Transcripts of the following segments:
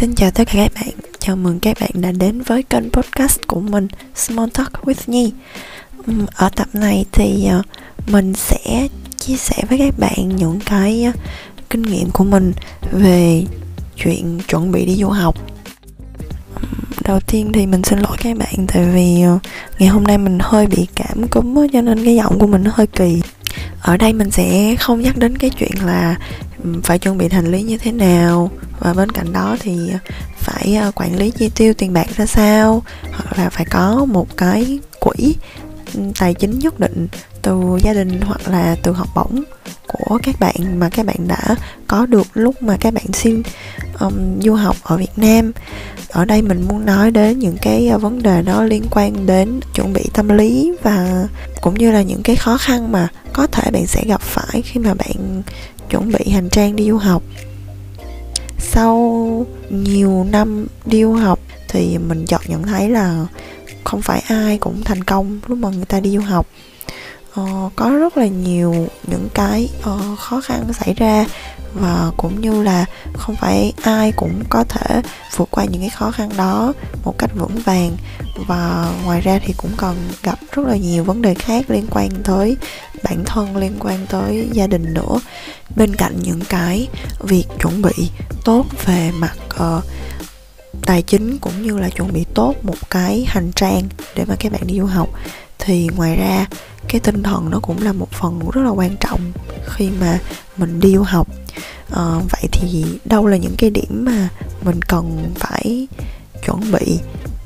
Xin chào tất cả các bạn, chào mừng các bạn đã đến với kênh podcast của mình Small Talk with Nhi. Ở tập này thì ờ, mình sẽ chia sẻ với các bạn những cái ờ, kinh nghiệm của mình về chuyện chuẩn bị đi du học. Đầu tiên thì mình xin lỗi các bạn tại vì ờ, ngày hôm nay mình hơi bị cảm cúm cho nên cái giọng của mình nó hơi kỳ. Ở đây mình sẽ không nhắc đến cái chuyện là phải chuẩn bị hành lý như thế nào? Và bên cạnh đó thì phải ờ, quản lý chi tiêu tiền bạc ra sao? Hoặc là phải có một cái quỹ ừ, tài chính nhất định từ gia đình hoặc là từ học bổng của các bạn mà các bạn đã có được lúc mà các bạn xin um, du học ở Việt Nam. Ở đây mình muốn nói đến những cái ờ, vấn đề đó liên quan đến chuẩn bị tâm lý và cũng như là những cái khó khăn mà có thể bạn sẽ gặp phải khi mà bạn chuẩn bị hành trang đi du học. Sau nhiều năm đi du học thì mình chợt nhận thấy là không phải ai cũng thành công lúc mà người ta đi du học uh, có rất là nhiều những cái uh, khó khăn xảy ra và cũng như là không phải ai cũng có thể vượt qua những cái khó khăn đó một cách vững vàng. Và ngoài ra thì cũng còn gặp rất là nhiều vấn đề khác liên quan tới bản thân liên quan tới gia đình nữa. Bên cạnh những cái việc chuẩn bị tốt về mặt uh, tài chính cũng như là chuẩn bị tốt một cái hành trang để mà các bạn đi du học thì ngoài ra cái tinh thần nó cũng là một phần rất là quan trọng khi mà mình đi du học. À, vậy thì đâu là những cái điểm mà mình cần phải chuẩn bị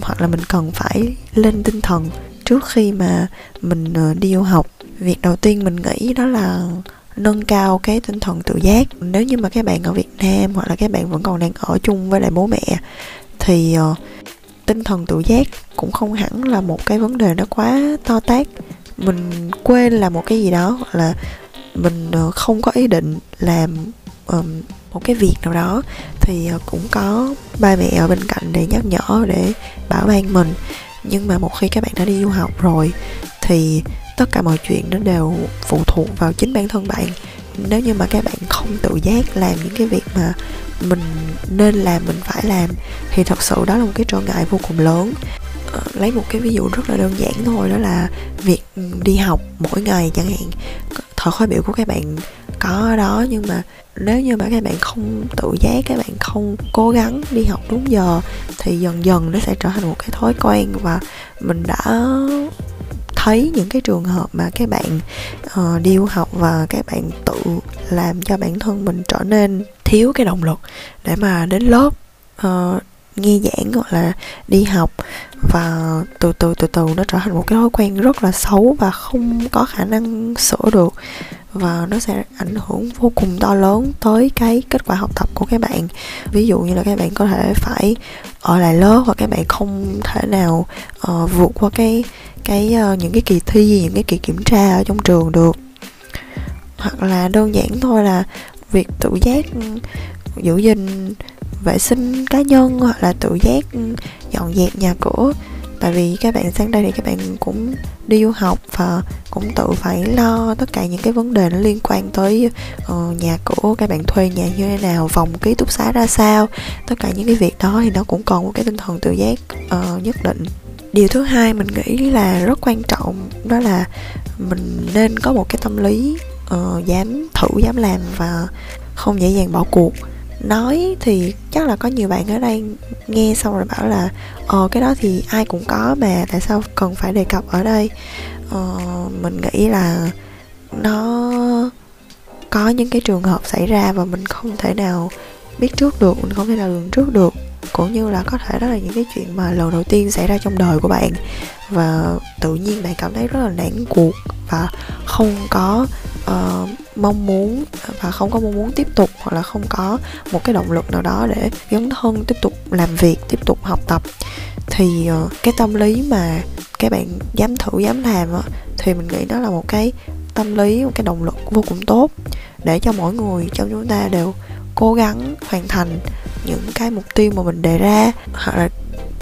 hoặc là mình cần phải lên tinh thần trước khi mà mình ờ, đi du học? Việc đầu tiên mình nghĩ đó là nâng cao cái tinh thần tự giác. Nếu như mà các bạn ở Việt Nam hoặc là các bạn vẫn còn đang ở chung với lại bố mẹ thì uh, tinh thần tự giác cũng không hẳn là một cái vấn đề nó quá to tát mình quên là một cái gì đó hoặc là mình ờ, không có ý định làm um, một cái việc nào đó thì ờ, cũng có ba mẹ ở bên cạnh để nhắc nhở để bảo ban mình. Nhưng mà một khi các bạn đã đi du học rồi thì tất cả mọi chuyện nó đều phụ thuộc vào chính bản thân bạn. Nếu như mà các bạn không tự giác làm những cái việc mà mình nên làm mình phải làm thì thật sự đó là một cái trở ngại vô cùng lớn lấy một cái ví dụ rất là đơn giản thôi đó là việc đi học mỗi ngày chẳng hạn. Thở khói biểu của các bạn có đó nhưng mà nếu như mà các bạn không tự giác các bạn không cố gắng đi học đúng giờ thì dần dần nó sẽ trở thành một cái thói quen. Và mình đã thấy những cái trường hợp mà các bạn uh, đi du học và các bạn tự làm cho bản thân mình trở nên thiếu cái động lực để mà đến lớp uh, nghe giảng hoặc là đi học. Và từ từ từ từ nó trở thành một cái thói quen rất là xấu và không có khả năng sửa được. Và nó sẽ ảnh hưởng vô cùng to lớn tới cái kết quả học tập của các bạn. Ví dụ như là các bạn có thể phải ở lại lớp hoặc các bạn không thể nào uh, vượt qua cái cái uh, những cái kỳ thi những cái kỳ kiểm tra ở trong trường được. Hoặc là đơn giản thôi là việc tự giác giữ gìn vệ sinh cá nhân hoặc là tự giác ừ, dọn dẹp nhà cửa. Tại vì các bạn sang đây thì các bạn cũng đi du học và cũng tự phải lo tất cả những cái vấn đề nó liên quan tới uh, nhà cửa các bạn thuê nhà như thế nào vòng ký túc xá ra sao. Tất cả những cái việc đó thì nó cũng còn một cái tinh thần tự giác uh, nhất định. Điều thứ hai mình nghĩ là rất quan trọng đó là mình nên có một cái tâm lý uh, dám thử dám làm và không dễ dàng bỏ cuộc nói thì chắc là có nhiều bạn ở đây nghe xong rồi bảo là ờ cái đó thì ai cũng có mà tại sao cần phải đề cập ở đây? Ờ, mình nghĩ là nó có những cái trường hợp xảy ra và mình không thể nào biết trước được mình không thể nào lường trước được cũng như là có thể đó là những cái chuyện mà lần đầu tiên xảy ra trong đời của bạn. Và tự nhiên bạn cảm thấy rất là nản cuộc và không có uh, mong muốn và không có mong muốn tiếp tục hoặc là không có một cái động lực nào đó để dấn thân tiếp tục làm việc tiếp tục học tập. Thì uh, cái tâm lý mà các bạn dám thử dám làm uh, thì mình nghĩ đó là một cái tâm lý một cái động lực vô cùng tốt để cho mỗi người trong chúng ta đều cố gắng hoàn thành những cái mục tiêu mà mình đề ra hoặc là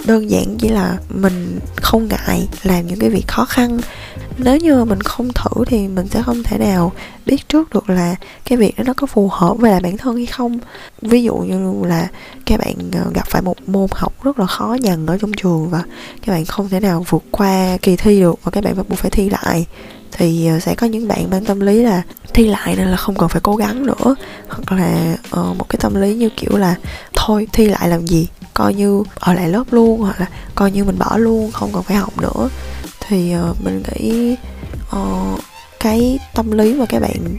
đơn giản chỉ là mình không ngại làm những cái việc khó khăn. Nếu như mà mình không thử thì mình sẽ không thể nào biết trước được là cái việc đó nó có phù hợp với lại bản thân hay không. Ví dụ như là các bạn ờ, gặp phải một môn học rất là khó nhằn ở trong trường và các bạn không thể nào vượt qua kỳ thi được và các bạn bắt buộc phải thi lại thì ờ, sẽ có những bạn mang tâm lý là thi lại nên là không cần phải cố gắng nữa. Hoặc là uh, một cái tâm lý như kiểu là thôi thi lại làm gì? Coi như ở lại lớp luôn hoặc là coi như mình bỏ luôn không còn phải học nữa. Thì uh, mình nghĩ uh, cái tâm lý mà các bạn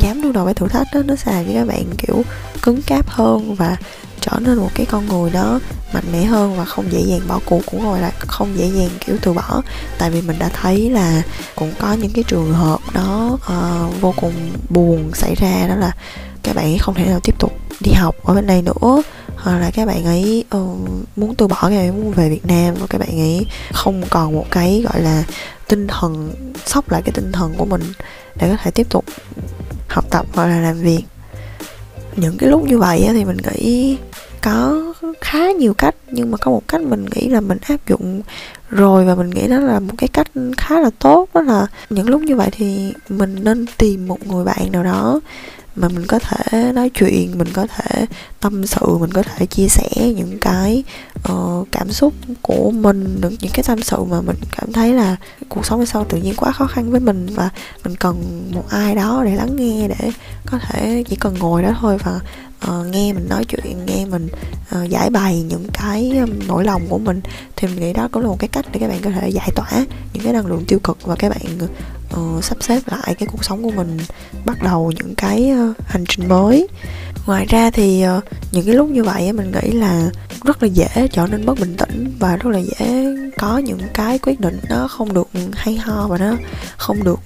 dám đương đầu với thử thách đó nó sẽ làm cho các bạn kiểu cứng cáp hơn và trở nên một cái con người đó mạnh mẽ hơn và không dễ dàng bỏ cuộc cũng gọi là không dễ dàng kiểu từ bỏ. Tại vì mình đã thấy là cũng có những cái trường hợp đó uh, vô cùng buồn xảy ra đó là các bạn không thể nào tiếp tục đi học ở bên đây nữa hoặc là các bạn ấy uh, muốn từ bỏ các bạn ấy muốn về Việt Nam và các bạn ấy không còn một cái gọi là tinh thần sốc lại cái tinh thần của mình để có thể tiếp tục học tập hoặc là làm việc. Những cái lúc như vậy thì mình nghĩ có khá nhiều cách nhưng mà có một cách mình nghĩ là mình áp dụng rồi và mình nghĩ đó là một cái cách khá là tốt đó là những lúc như vậy thì mình nên tìm một người bạn nào đó mà mình có thể nói chuyện mình có thể tâm sự mình có thể chia sẻ những cái uh, cảm xúc của mình những cái tâm sự mà mình cảm thấy là cuộc sống sau tự nhiên quá khó khăn với mình và mình cần một ai đó để lắng nghe để có thể chỉ cần ngồi đó thôi và uh, nghe mình nói chuyện nghe mình uh, giải bày những cái um, nỗi lòng của mình thì mình nghĩ đó cũng là một cái cách để các bạn có thể giải tỏa những cái năng lượng tiêu cực và các bạn uh, sắp xếp lại cái cuộc sống của mình bắt đầu những cái uh, hành trình mới. Ngoài ra thì uh, những cái lúc như vậy mình nghĩ là rất là dễ trở nên bất bình tĩnh và rất là dễ có những cái quyết định nó không được hay ho và nó không được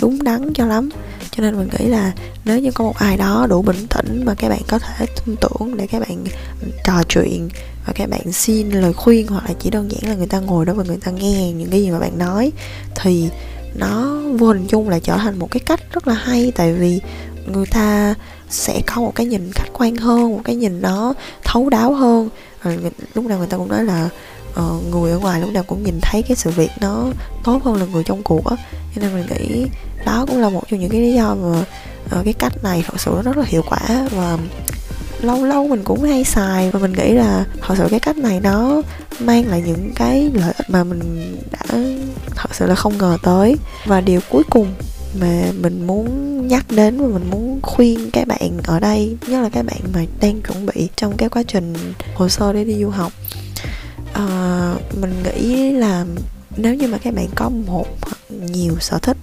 đúng đắn cho lắm cho nên mình nghĩ là nếu như có một ai đó đủ bình tĩnh mà các bạn có thể tin tưởng để các bạn trò chuyện và các bạn xin lời khuyên hoặc là chỉ đơn giản là người ta ngồi đó và người ta nghe những cái gì mà bạn nói, thì nó vô hình chung là trở thành một cái cách rất là hay. Tại vì người ta sẽ có một cái nhìn khách quan hơn, một cái nhìn nó thấu đáo hơn. Rồi lúc nào người ta cũng nói là uh, người ở ngoài lúc nào cũng nhìn thấy cái sự việc nó tốt hơn là người trong cuộc á. Cho nên mình nghĩ đó cũng là một trong những cái lý do mà uh, cái cách này thật sự nó rất là hiệu quả và lâu lâu mình cũng hay xài và mình nghĩ là thật sự cái cách này nó mang lại những cái lợi ích mà mình đã thật sự là không ngờ tới. Và điều cuối cùng mà mình muốn nhắc đến và mình muốn khuyên các bạn ở đây nhất là các bạn mà đang chuẩn bị trong cái quá trình hồ sơ để đi du học uh, mình nghĩ là nếu như mà các bạn có một hoặc nhiều sở thích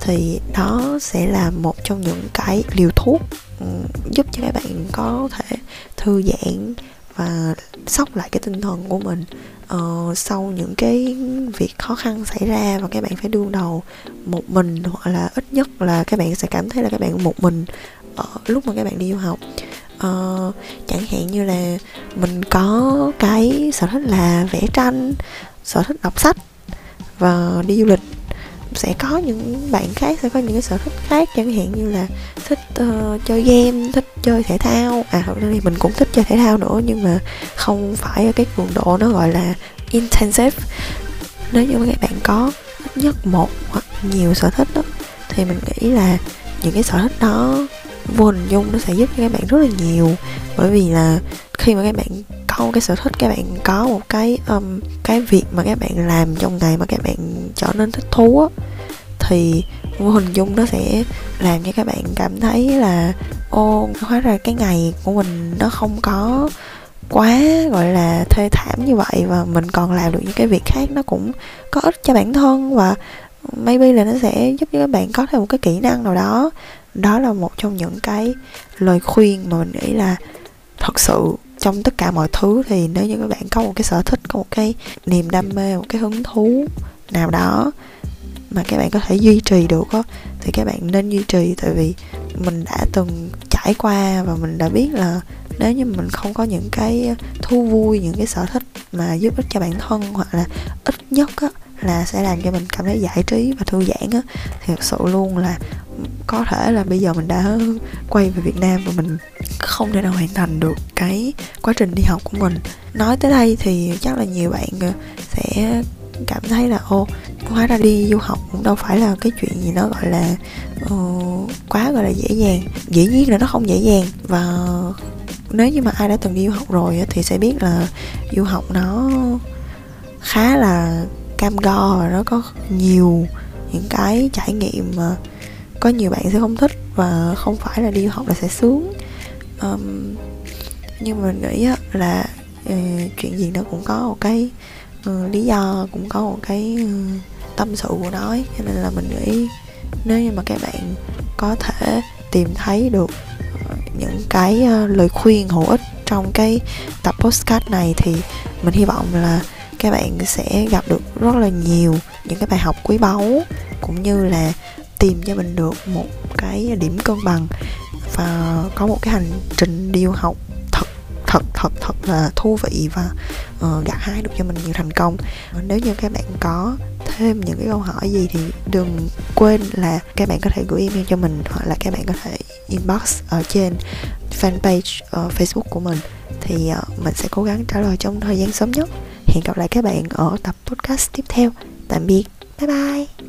thì đó sẽ là một trong những cái liều thuốc ừ, giúp cho các bạn có thể thư giãn và sóc lại cái tinh thần của mình. Uh, sau những cái việc khó khăn xảy ra và các bạn phải đương đầu một mình hoặc là ít nhất là các bạn sẽ cảm thấy là các bạn một mình ở lúc mà các bạn đi du học uh, chẳng hạn như là mình có cái sở thích là vẽ tranh sở thích đọc sách và đi du lịch. Sẽ có những bạn khác sẽ có những cái sở thích khác chẳng hạn như là thích uh, chơi game thích chơi thể thao. À thật ra thì mình cũng thích chơi thể thao nữa nhưng mà không phải ở cái cường độ nó gọi là intensive. Nếu như các bạn có ít nhất một hoặc nhiều sở thích đó thì mình nghĩ là những cái sở thích đó vô hình dung nó sẽ giúp cho các bạn rất là nhiều. Bởi vì là khi mà các bạn có cái sở thích các bạn có một cái um, cái việc mà các bạn làm trong ngày mà các bạn trở nên thích thú á thì vô hình dung nó sẽ làm cho các bạn cảm thấy là ô hóa ra cái ngày của mình nó không có quá gọi là thê thảm như vậy và mình còn làm được những cái việc khác nó cũng có ích cho bản thân và maybe là nó sẽ giúp cho các bạn có thêm một cái kỹ năng nào đó đó là một trong những cái lời khuyên mà mình nghĩ là thật sự trong tất cả mọi thứ thì nếu như các bạn có một cái sở thích, có một cái niềm đam mê, một cái hứng thú nào đó mà các bạn có thể duy trì được á, thì các bạn nên duy trì. Tại vì mình đã từng trải qua và mình đã biết là nếu như mình không có những cái thú vui, những cái sở thích mà giúp ích cho bản thân hoặc là ít nhất á là sẽ làm cho mình cảm thấy giải trí và thư giãn á, thì thật sự luôn là có thể là bây giờ mình đã quay về Việt Nam và mình không thể nào hoàn thành được cái quá trình đi học của mình. Nói tới đây thì chắc là nhiều bạn ờ, sẽ cảm thấy là ô hóa ra đi du học cũng đâu phải là cái chuyện gì nó gọi là uh, quá gọi là dễ dàng. Dĩ nhiên là nó không dễ dàng và nếu như mà ai đã từng đi du học rồi thì sẽ biết là du học nó khá là cam go và nó có nhiều những cái trải nghiệm mà có nhiều bạn sẽ không thích và không phải là đi học là sẽ sướng um, nhưng mà mình nghĩ là uh, chuyện gì nó cũng có một cái uh, lý do cũng có một cái uh, tâm sự của nó ấy. cho nên là mình nghĩ nếu như mà các bạn có thể tìm thấy được những cái uh, lời khuyên hữu ích trong cái tập postcard này thì mình hy vọng là các bạn sẽ gặp được rất là nhiều những cái bài học quý báu cũng như là tìm cho mình được một cái điểm cân bằng và có một cái hành trình đi du học thật thật thật thật là thú vị và uh, gặt hái được cho mình nhiều thành công. Nếu như các bạn có thêm những cái câu hỏi gì thì đừng quên là các bạn có thể gửi email cho mình hoặc là các bạn có thể inbox ở trên fanpage uh, facebook của mình. Thì uh, mình sẽ cố gắng trả lời trong thời gian sớm nhất. Hẹn gặp lại các bạn ở tập podcast tiếp theo. Tạm biệt. Bye bye.